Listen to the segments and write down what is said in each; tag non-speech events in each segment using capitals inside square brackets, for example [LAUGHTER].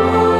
Oh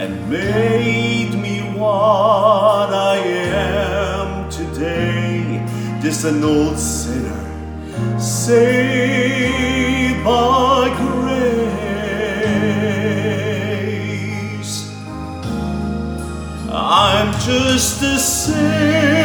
and made me what I am today. Just an old sinner saved by grace. I'm just a sinner.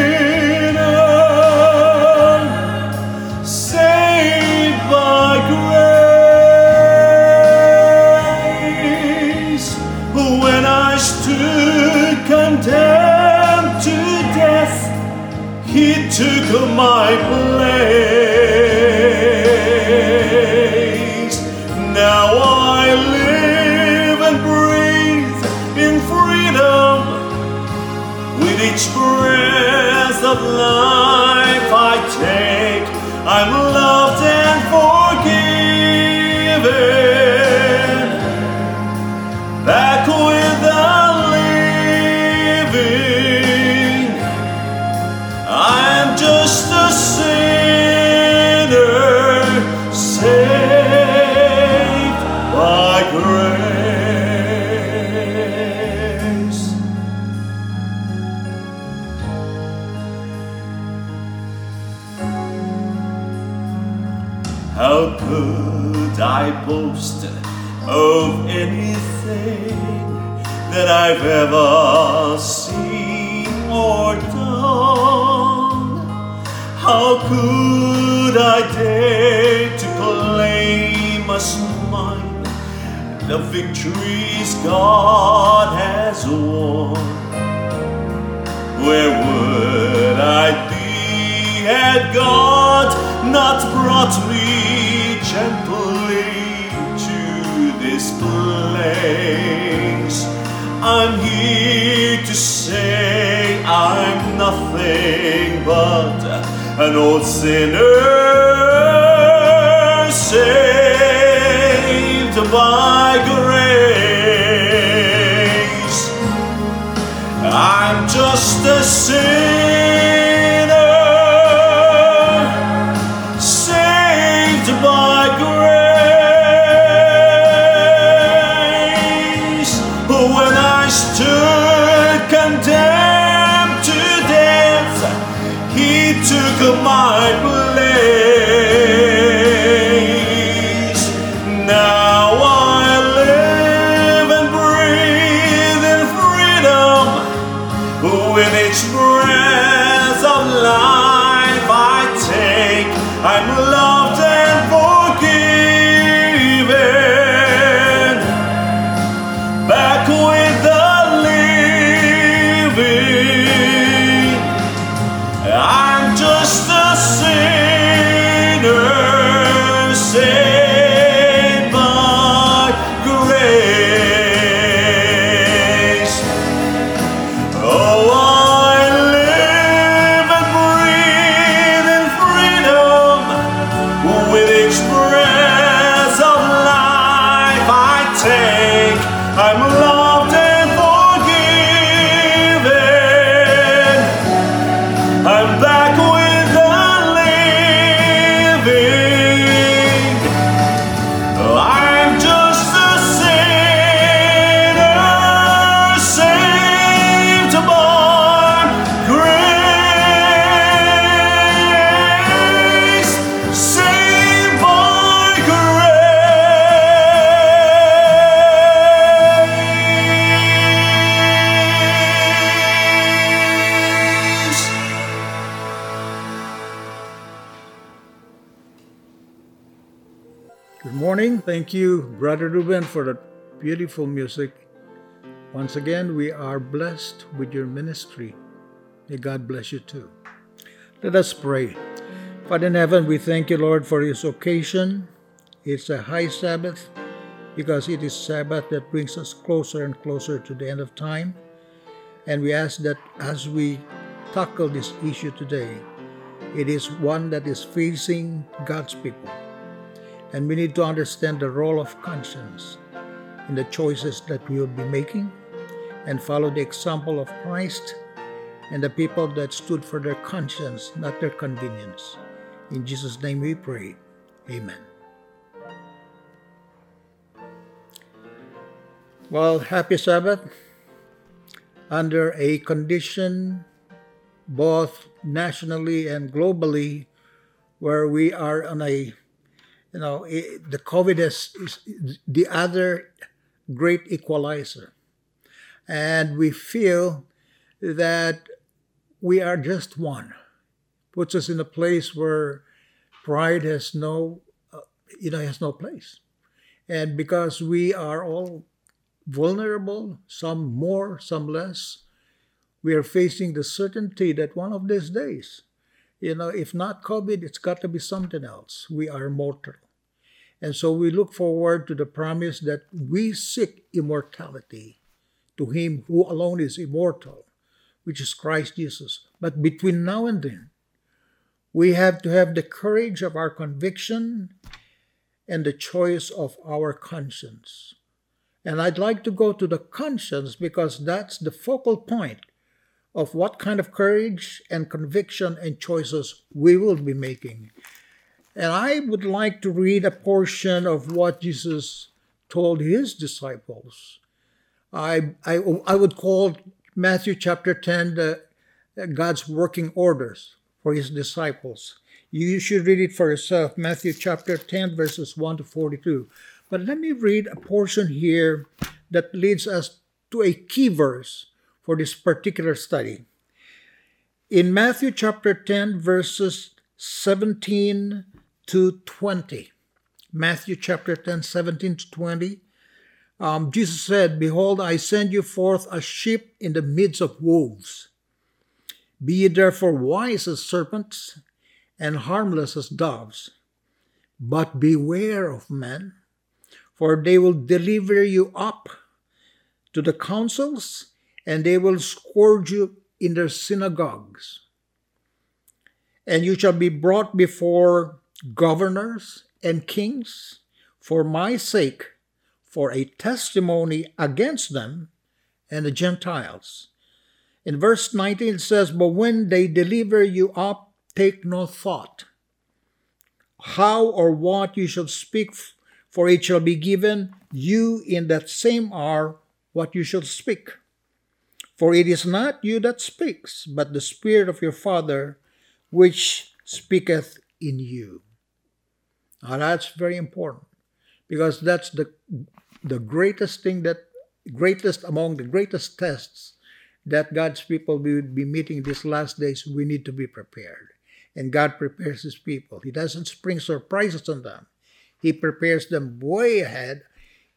victories God has won. Where would I be had God not brought me gently to this place? I'm here to say I'm nothing but an old sinner saved by grace. sé. Brother Reuben, for the beautiful music. Once again, we are blessed with your ministry. May God bless you too. Let us pray. Father in heaven, we thank you, Lord, for this occasion. It's a high Sabbath because it is Sabbath that brings us closer and closer to the end of time. And we ask that as we tackle this issue today, it is one that is facing God's people. And we need to understand the role of conscience in the choices that we will be making and follow the example of Christ and the people that stood for their conscience, not their convenience. In Jesus' name we pray. Amen. Well, happy Sabbath. Under a condition both nationally and globally where we are on a you know, it, the COVID is, is the other great equalizer. And we feel that we are just one. Puts us in a place where pride has no, uh, you know, has no place. And because we are all vulnerable, some more, some less, we are facing the certainty that one of these days, you know, if not COVID, it's got to be something else. We are mortal. And so we look forward to the promise that we seek immortality to Him who alone is immortal, which is Christ Jesus. But between now and then, we have to have the courage of our conviction and the choice of our conscience. And I'd like to go to the conscience because that's the focal point of what kind of courage and conviction and choices we will be making. And I would like to read a portion of what Jesus told his disciples. I, I, I would call Matthew chapter 10 the, uh, God's working orders for his disciples. You should read it for yourself, Matthew chapter 10, verses 1 to 42. But let me read a portion here that leads us to a key verse for this particular study. In Matthew chapter 10, verses 17 to 20. Matthew chapter 10, 17 to 20. Um, Jesus said, Behold, I send you forth as sheep in the midst of wolves. Be ye therefore wise as serpents and harmless as doves. But beware of men, for they will deliver you up to the councils, and they will scourge you in their synagogues. And you shall be brought before governors and kings for my sake, for a testimony against them and the Gentiles. In verse 19 it says, But when they deliver you up, take no thought how or what you shall speak, for it shall be given you in that same hour what you shall speak. For it is not you that speaks, but the Spirit of your Father which speaketh in you. Now that's very important because that's the the greatest thing that greatest among the greatest tests that God's people will be meeting these last days. We need to be prepared, and God prepares His people. He doesn't spring surprises on them. He prepares them way ahead,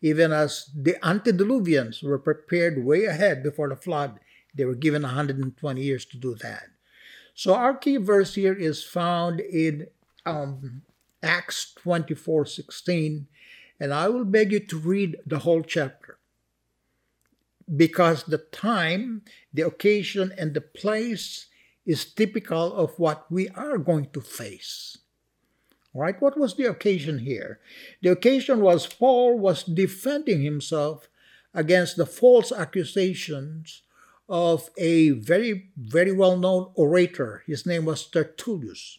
even as the antediluvians were prepared way ahead before the flood. They were given 120 years to do that. So our key verse here is found in um, Acts 24 16. And I will beg you to read the whole chapter because the time, the occasion, and the place is typical of what we are going to face. All right, what was the occasion here? The occasion was Paul was defending himself against the false accusations of a very, very well known orator. His name was Tertullus.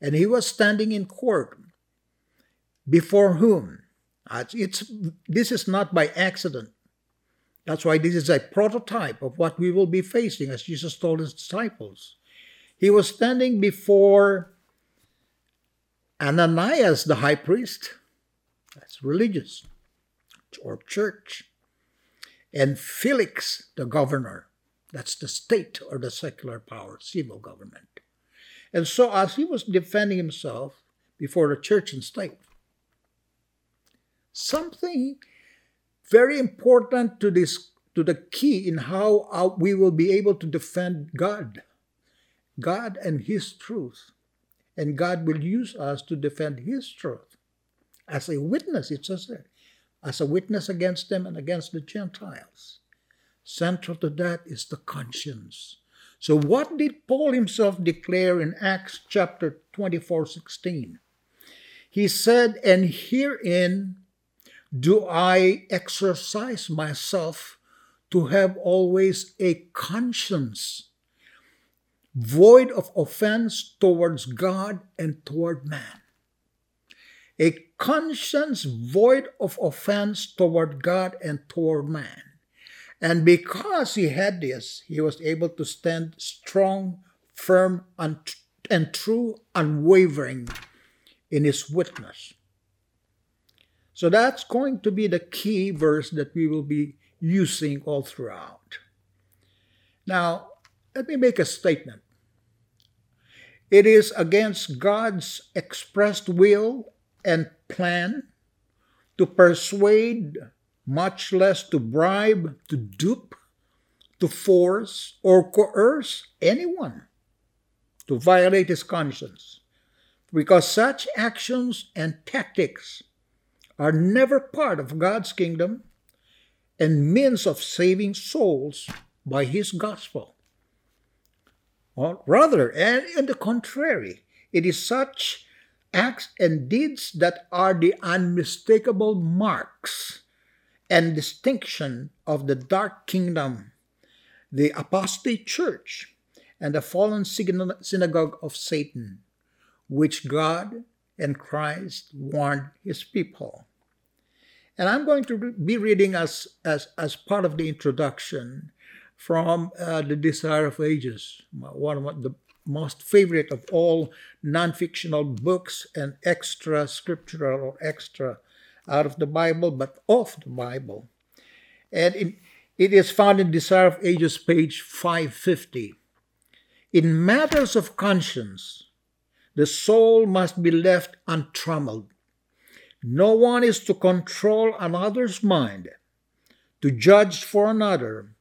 And he was standing in court. Before whom? Uh, it's, this is not by accident. That's why this is a prototype of what we will be facing, as Jesus told his disciples. He was standing before Ananias, the high priest. That's religious or church. And Felix, the governor. That's the state or the secular power, civil government. And so, as he was defending himself before the church and state, something very important to this to the key in how uh, we will be able to defend God. God and his truth. And God will use us to defend his truth. As a witness, it says there. As a witness against them and against the Gentiles. Central to that is the conscience. So what did Paul himself declare in Acts chapter 24, 16? He said, And herein do I exercise myself to have always a conscience void of offense towards God and toward man. A conscience void of offense toward God and toward man. And because he had this, he was able to stand strong, firm, and, and true, unwavering in his witness. So that's going to be the key verse that we will be using all throughout. Now, let me make a statement. It is against God's expressed will and plan to persuade, much less to bribe, to dupe, to force, or coerce anyone to violate his conscience. Because such actions and tactics are never part of God's kingdom and means of saving souls by his gospel. Or rather, and in the contrary, it is such acts and deeds that are the unmistakable marks and distinction of the dark kingdom, the apostate church, and the fallen synagogue of Satan, which God and Christ warned his people. And I'm going to be reading as, as, as part of the introduction from uh, The Desire of Ages, one of the most favorite of all non-fictional books and extra scriptural or extra out of the Bible, but of the Bible. And it is found in Desire of Ages, page 550. In matters of conscience, the soul must be left untrammeled no one is to control another's mind, to judge for another,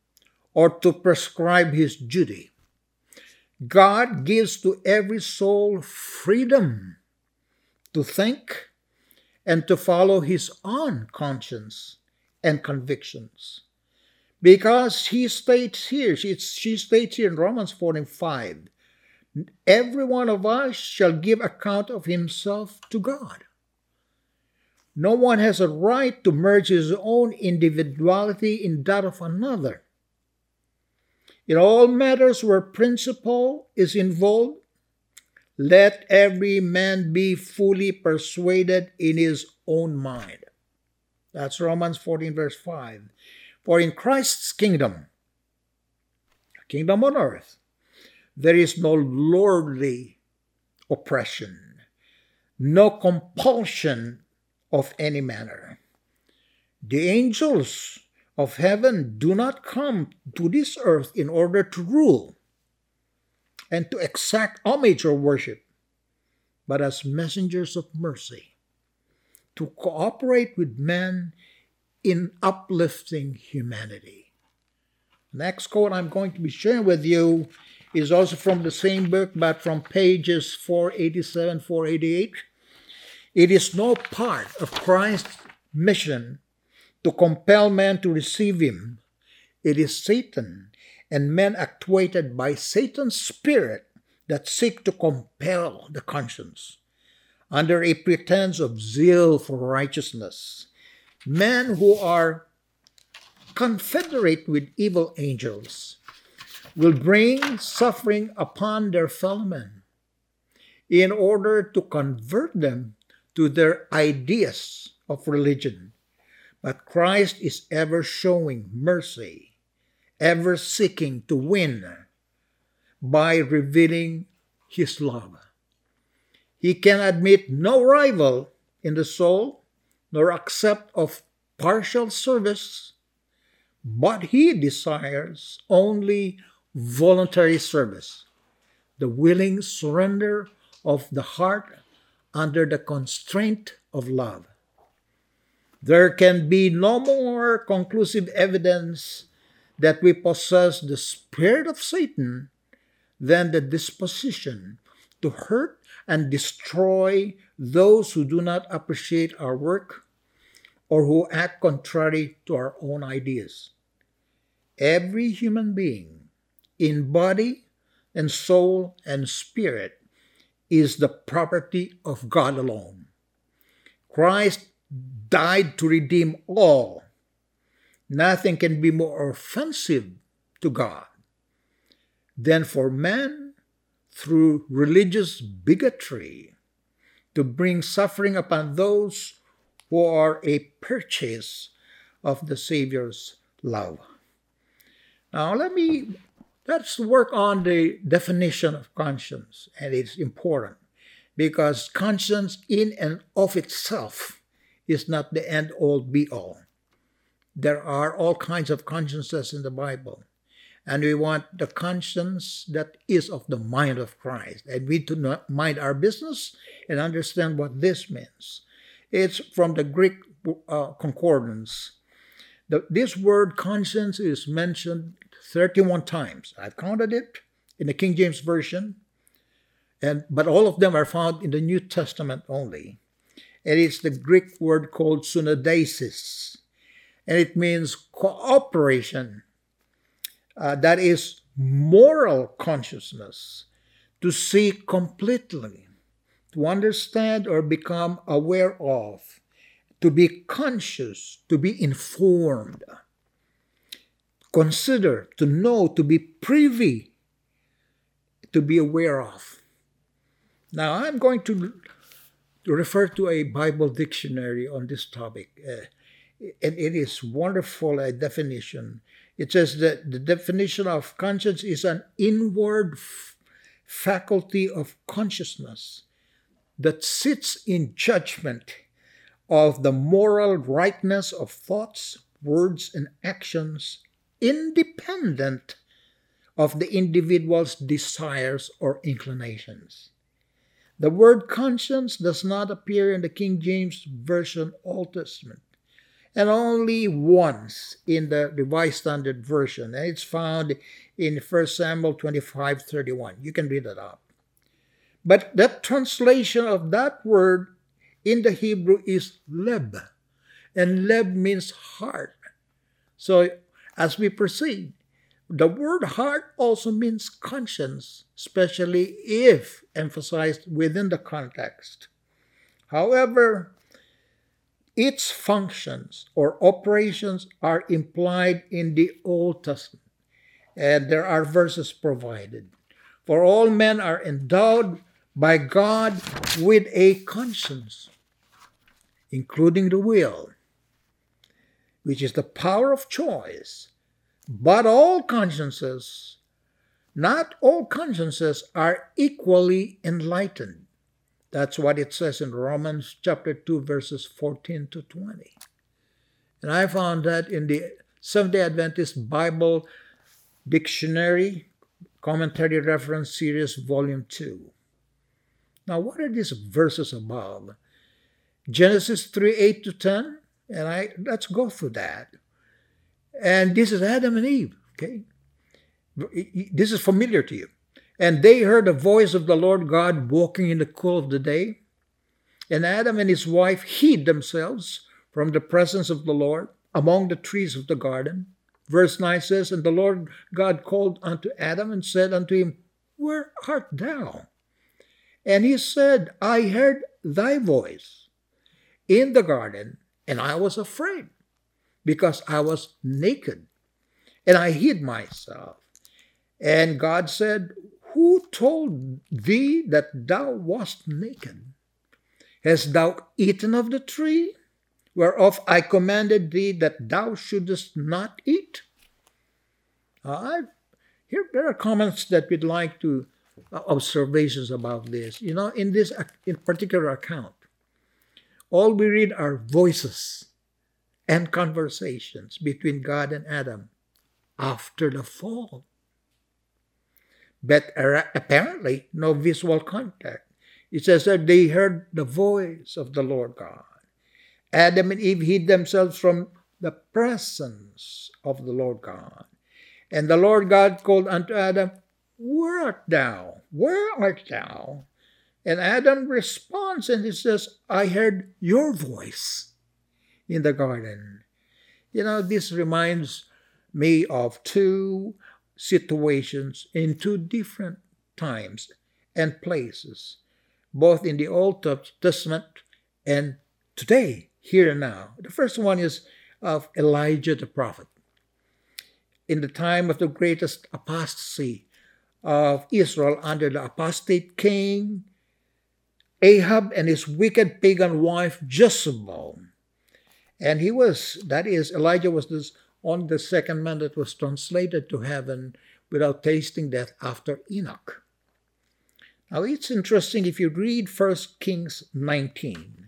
or to prescribe his duty. God gives to every soul freedom to think and to follow his own conscience and convictions. Because he states here, she, she states here in Romans 4 and 5, every one of us shall give account of himself to God. No one has a right to merge his own individuality in that of another. In all matters where principle is involved, let every man be fully persuaded in his own mind. That's Romans 14, verse 5. For in Christ's kingdom, kingdom on earth, there is no lordly oppression, no compulsion of any manner. The angels of heaven do not come to this earth in order to rule and to exact homage or worship, but as messengers of mercy, to cooperate with men in uplifting humanity. Next quote I'm going to be sharing with you is also from the same book, but from pages 487, 488. It is no part of Christ's mission to compel man to receive him. It is Satan and men actuated by Satan's spirit that seek to compel the conscience under a pretense of zeal for righteousness. Men who are confederate with evil angels will bring suffering upon their fellow men in order to convert them to their ideas of religion. But Christ is ever showing mercy, ever seeking to win by revealing his love. He can admit no rival in the soul, nor accept of partial service, but he desires only voluntary service, the willing surrender of the heart under the constraint of love. There can be no more conclusive evidence that we possess the spirit of Satan than the disposition to hurt and destroy those who do not appreciate our work or who act contrary to our own ideas. Every human being, in body and soul and spirit, is the property of God alone. Christ died to redeem all. Nothing can be more offensive to God than for man, through religious bigotry, to bring suffering upon those who are a purchase of the Savior's love. Now, let me let's work on the definition of conscience, and it's important because conscience, in and of itself, is not the end all be all. There are all kinds of consciences in the Bible. And we want the conscience that is of the mind of Christ. And we do not mind our business and understand what this means. It's from the Greek uh, concordance. The, this word conscience is mentioned 31 times. I've counted it in the King James Version, and but all of them are found in the New Testament only. It's the Greek word called syneidesis, and it means cooperation. Uh, that is moral consciousness to see completely, to understand or become aware of, to be conscious, to be informed, consider, to know, to be privy, to be aware of. Now, I'm going to, refer to a Bible dictionary on this topic, uh, and it is wonderful a definition. It says that the definition of conscience is an inward f- faculty of consciousness that sits in judgment of the moral rightness of thoughts, words, and actions, independent of the individual's desires or inclinations. The word conscience does not appear in the King James Version Old Testament and only once in the Revised Standard Version, and it's found in 1 Samuel 25 31. You can read it up. But that translation of that word in the Hebrew is leb, and leb means heart. So as we proceed, the word heart also means conscience, especially if emphasized within the context. However, its functions or operations are implied in the Old Testament, and there are verses provided. For all men are endowed by God with a conscience, including the will, which is the power of choice. But all consciences, not all consciences, are equally enlightened. That's what it says in Romans chapter 2, verses 14 to 20. And I found that in the Seventh day Adventist Bible Dictionary Commentary Reference Series, Volume 2. Now, what are these verses about? Genesis 3 8 to 10. And I let's go through that. And this is Adam and Eve, okay? This is familiar to you. And they heard the voice of the Lord God walking in the cool of the day. And Adam and his wife hid themselves from the presence of the Lord among the trees of the garden. Verse 9 says, And the Lord God called unto Adam and said unto him, Where art thou? And he said, I heard thy voice in the garden, and I was afraid, because I was naked, and I hid myself. And God said, who told thee that thou wast naked? Hast thou eaten of the tree whereof I commanded thee that thou shouldest not eat? Uh, here there are comments that we'd like to uh, observations about this. You know, in this in particular account, all we read are voices and conversations between God and Adam after the fall but apparently no visual contact. It says that they heard the voice of the Lord God. Adam and Eve hid themselves from the presence of the Lord God. And the Lord God called unto Adam, Where art thou? Where art thou? And Adam responds and he says, I heard your voice in the garden. You know, this reminds me of two situations in two different times and places, both in the Old Testament and today, here and now. The first one is of Elijah the prophet. In the time of the greatest apostasy of Israel under the apostate king Ahab and his wicked pagan wife Jezebel. And he was, that is, Elijah was this, on the second man that was translated to heaven without tasting death after Enoch. Now it's interesting if you read 1 Kings 19.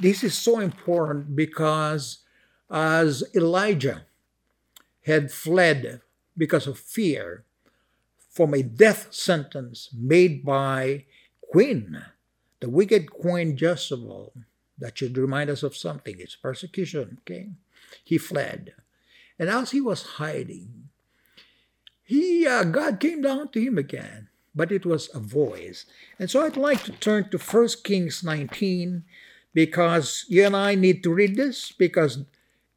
This is so important because as Elijah had fled because of fear from a death sentence made by Queen, the wicked Queen Jezebel, that should remind us of something. It's persecution, okay? He fled. And as he was hiding, he uh, God came down to him again, but it was a voice. And so I'd like to turn to 1 Kings 19 because you and I need to read this because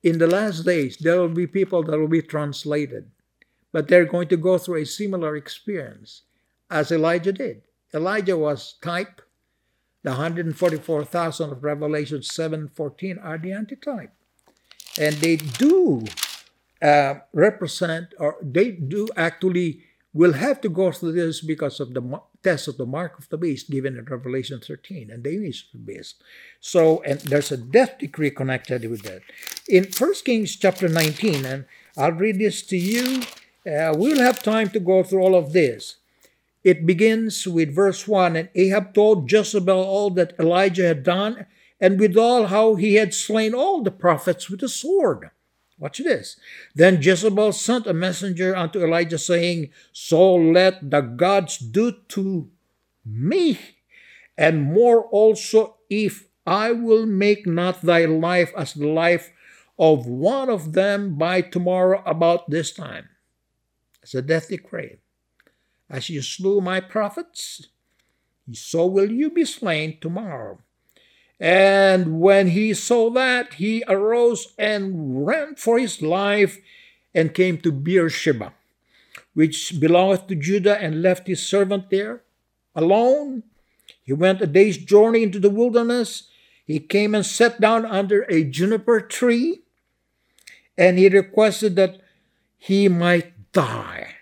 in the last days there will be people that will be translated, but they're going to go through a similar experience as Elijah did. Elijah was type. The 144,000 of Revelation 7:14 are the antitype, and they do uh, represent, or they do actually will have to go through this because of the test of the mark of the beast given in Revelation 13 and the image of the beast. So, and there's a death decree connected with that. In 1 Kings chapter 19, and I'll read this to you. Uh, we'll have time to go through all of this. It begins with verse 1 And Ahab told Jezebel all that Elijah had done, and withal how he had slain all the prophets with the sword. Watch this. Then Jezebel sent a messenger unto Elijah, saying, So let the gods do to me, and more also, if I will make not thy life as the life of one of them by tomorrow about this time. It's a death decree. As you slew my prophets, so will you be slain tomorrow. And when he saw that, he arose and ran for his life and came to Beersheba, which belongeth to Judah, and left his servant there alone. He went a day's journey into the wilderness. He came and sat down under a juniper tree, and he requested that he might die,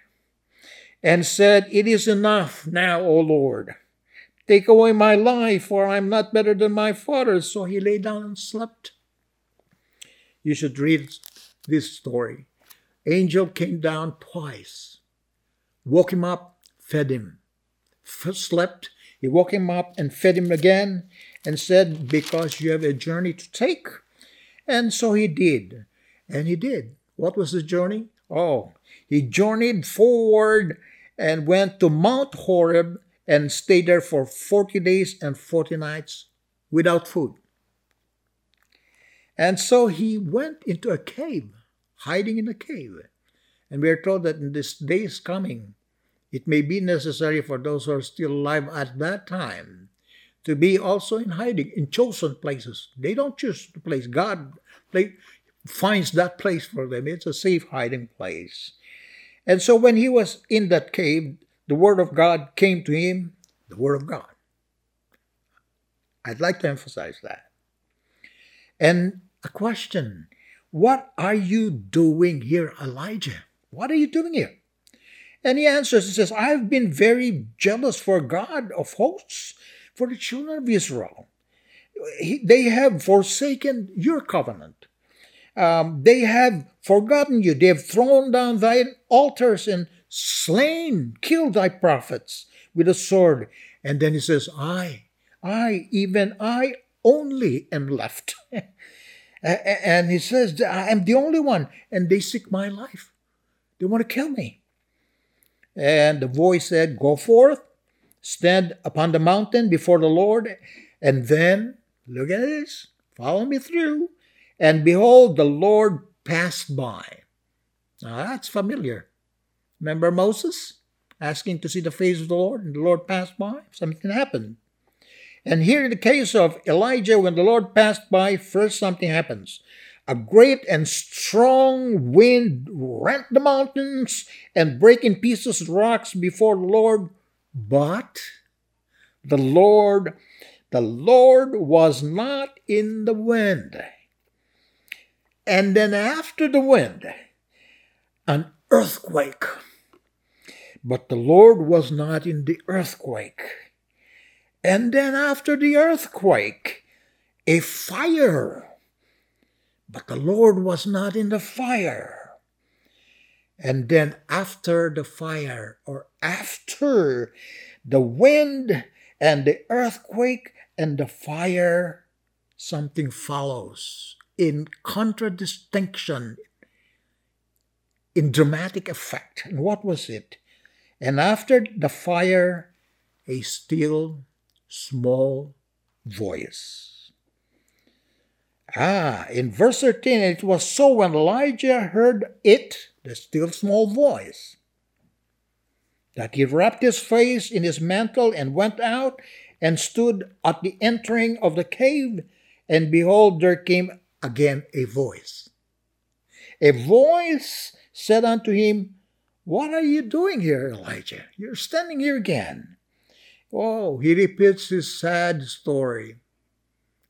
and said, It is enough now, O Lord. Take away my life, for I am not better than my father. So he lay down and slept. You should read this story. Angel came down twice, woke him up, fed him. First slept, he woke him up and fed him again and said, Because you have a journey to take. And so he did. And he did. What was the journey? Oh, he journeyed forward and went to Mount Horeb and stayed there for 40 days and 40 nights without food. And so he went into a cave, hiding in a cave. And we are told that in this days coming, it may be necessary for those who are still alive at that time to be also in hiding in chosen places. They don't choose the place. God finds that place for them. It's a safe hiding place. And so when he was in that cave, the Word of God came to him, the Word of God. I'd like to emphasize that. And a question What are you doing here, Elijah? What are you doing here? And he answers, he says, I've been very jealous for God of hosts, for the children of Israel. They have forsaken your covenant. Um, they have forgotten you. They have thrown down thine altars and slain, killed thy prophets with a sword. And then he says, I, I, even I only am left. [LAUGHS] and he says, I am the only one, and they seek my life. They want to kill me. And the voice said, Go forth, stand upon the mountain before the Lord, and then, look at this, Follow me through. And behold, the Lord passed by. Now that's familiar. Remember Moses asking to see the face of the Lord, and the Lord passed by? Something happened. And here in the case of Elijah, when the Lord passed by, first something happens. A great and strong wind rent the mountains and break in pieces rocks before the Lord. But the Lord, the Lord was not in the wind. And then after the wind, an earthquake. But the Lord was not in the earthquake. And then after the earthquake, a fire. But the Lord was not in the fire. And then after the fire, or after the wind and the earthquake and the fire, something follows in contradistinction, in dramatic effect. And what was it? And after the fire, a still small voice. Ah, in verse 13, it was so when Elijah heard it, the still small voice, that he wrapped his face in his mantle and went out and stood at the entering of the cave. And behold, there came again a voice. A voice said unto him, What are you doing here, Elijah? You're standing here again. Oh, he repeats his sad story.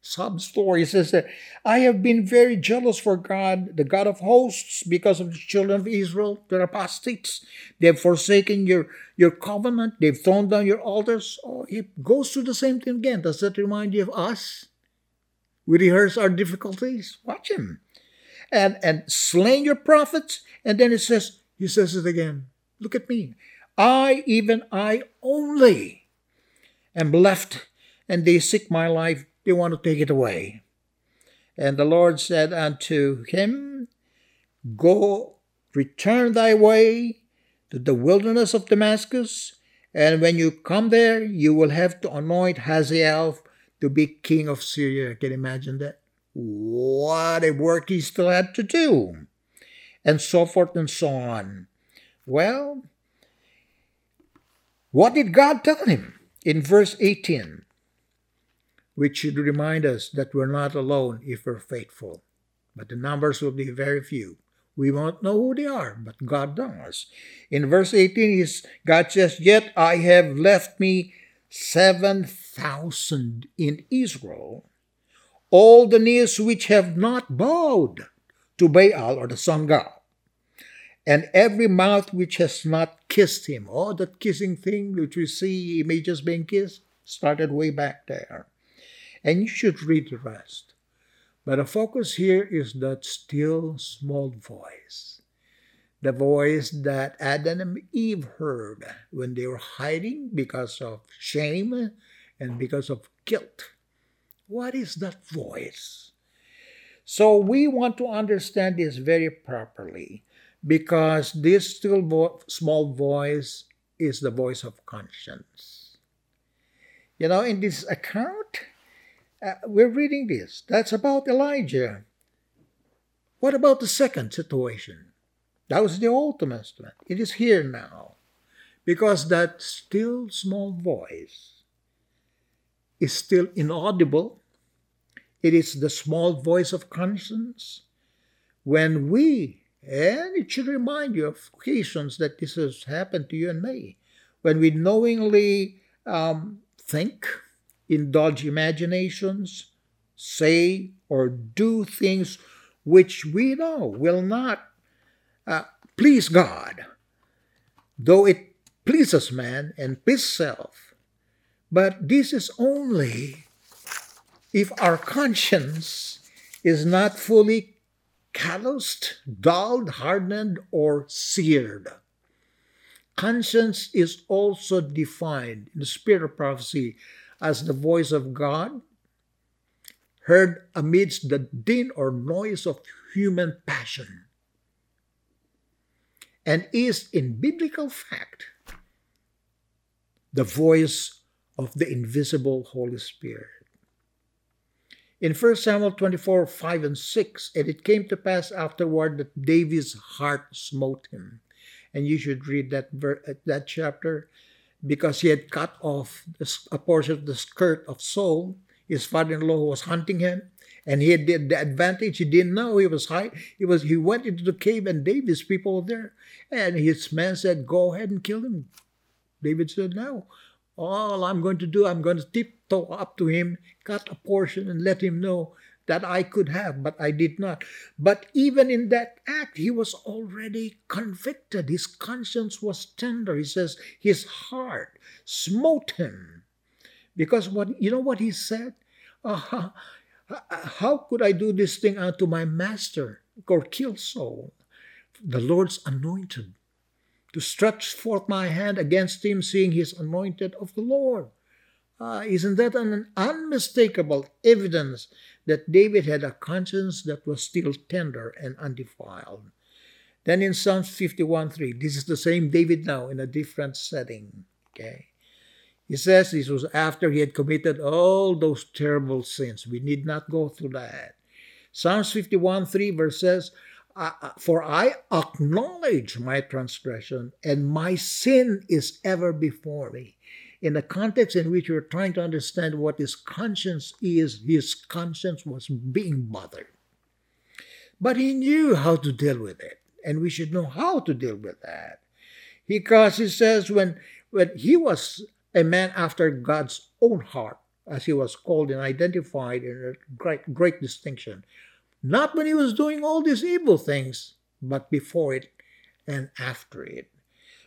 Sub story says that I have been very jealous for God, the God of hosts, because of the children of Israel, their apostates. They have forsaken your, your covenant, they've thrown down your altars. Oh, he goes through the same thing again. Does that remind you of us? We rehearse our difficulties. Watch him. And and slain your prophets. And then it says, he says it again. Look at me. I, even I only, am left, and they seek my life. They want to take it away. And the Lord said unto him, Go, return thy way to the wilderness of Damascus, and when you come there, you will have to anoint Hazael to be king of Syria. Can you imagine that? What a work he still had to do. And so forth and so on. Well, what did God tell him in verse 18? Which should remind us that we're not alone if we're faithful. But the numbers will be very few. We won't know who they are, but God does. In verse 18, is God says, Yet I have left me 7,000 in Israel, all the knees which have not bowed to Baal or the sun god, and every mouth which has not kissed him. Oh, that kissing thing which we see images being kissed started way back there. And you should read the rest. But the focus here is that still small voice the voice that Adam and Eve heard when they were hiding because of shame and because of guilt. What is that voice? So we want to understand this very properly because this still vo- small voice is the voice of conscience. You know, in this account, uh, we're reading this. That's about Elijah. What about the second situation? That was the Old Testament. It is here now. Because that still small voice is still inaudible. It is the small voice of conscience. When we, and it should remind you of occasions that this has happened to you and me, when we knowingly um, think, indulge imaginations, say, or do things which we know will not uh, please God, though it pleases man and please self. But this is only if our conscience is not fully calloused, dulled, hardened, or seared. Conscience is also defined in the spirit of prophecy as the voice of God heard amidst the din or noise of human passion and is in biblical fact the voice of the invisible Holy Spirit. In 1 Samuel 24 5 and 6, and it came to pass afterward that David's heart smote him. And you should read that, ver- uh, that chapter because he had cut off a portion of the skirt of Saul, his father-in-law was hunting him, and he had the advantage. He didn't know he was high. He was he went into the cave and David's people were there, and his man said, "Go ahead and kill him." David said, "No. All I'm going to do, I'm going to tiptoe up to him, cut a portion, and let him know that I could have, but I did not. But even in that act, he was already convicted. His conscience was tender. He says his heart smote him. Because what you know what he said? Uh, how could I do this thing unto my master or kill Saul, the Lord's anointed? To stretch forth my hand against him, seeing he is anointed of the Lord. Uh, isn't that an unmistakable evidence that David had a conscience that was still tender and undefiled? Then in Psalms 51 3, this is the same David now in a different setting. Okay. He says this was after he had committed all those terrible sins. We need not go through that. Psalms 51 3 verse says, For I acknowledge my transgression, and my sin is ever before me. In the context in which we're trying to understand what his conscience is, his conscience was being bothered. But he knew how to deal with it, and we should know how to deal with that. Because he says when, when he was a man after God's own heart, as he was called and identified in a great, great distinction. Not when he was doing all these evil things, but before it and after it.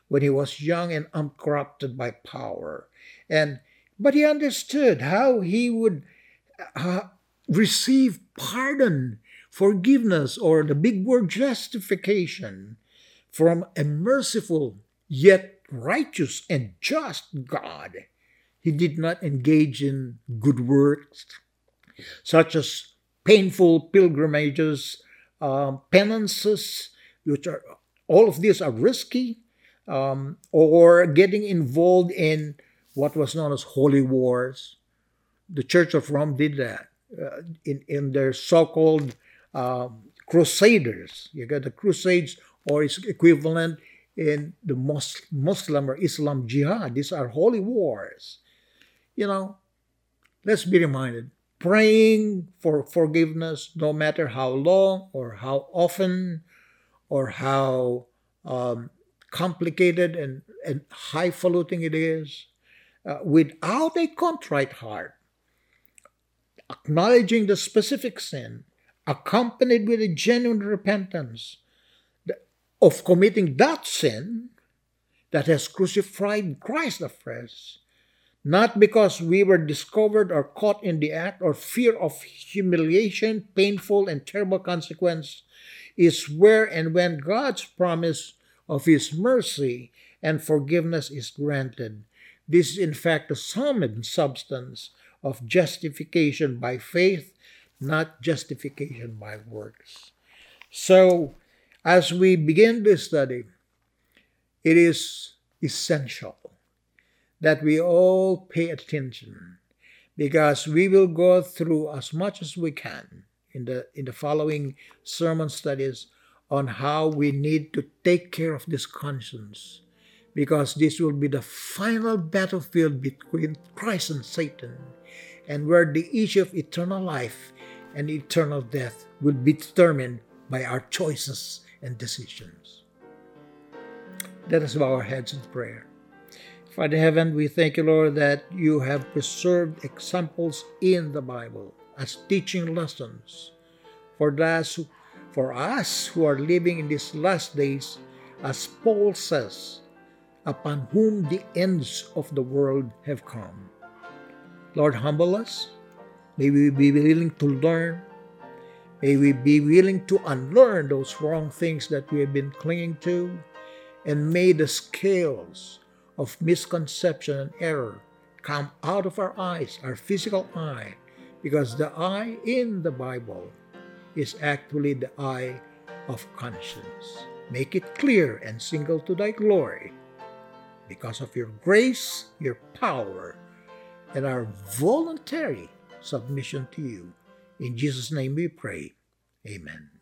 When he was young and uncorrupted by power. And but he understood how he would uh, receive pardon, forgiveness, or the big word justification from a merciful yet righteous and just God. He did not engage in good works, such as painful pilgrimages, um, penances, which are all of these are risky, um, or getting involved in what was known as holy wars. The Church of Rome did that uh, in in their so-called um, crusaders. You got the Crusades, or its equivalent in the Muslim or Islam jihad. These are holy wars. You know, let's be reminded praying for forgiveness, no matter how long or how often or how um, complicated and, and highfalutin it is, uh, without a contrite heart, acknowledging the specific sin, accompanied with a genuine repentance, of committing that sin that has crucified Christ afresh, not because we were discovered or caught in the act or fear of humiliation, painful and terrible consequence, is where and when God's promise of His mercy and forgiveness is granted. This is, in fact, the sum and substance of justification by faith, not justification by works. So, as we begin this study, it is essential that we all pay attention because we will go through as much as we can in the in the following sermon studies on how we need to take care of this conscience because this will be the final battlefield between Christ and Satan and where the issue of eternal life and eternal death will be determined by our choices and decisions. Let us bow our heads in prayer. Father heaven, we thank you, Lord, that you have preserved examples in the Bible as teaching lessons for us, for us who are living in these last days, as Paul says, upon whom the ends of the world have come. Lord, humble us. May we be willing to learn May we be willing to unlearn those wrong things that we have been clinging to, and may the scales of misconception and error come out of our eyes, our physical eye, because the eye in the Bible is actually the eye of conscience. Make it clear and single to thy glory because of your grace, your power, and our voluntary submission to you. In Jesus' name we pray. Amen.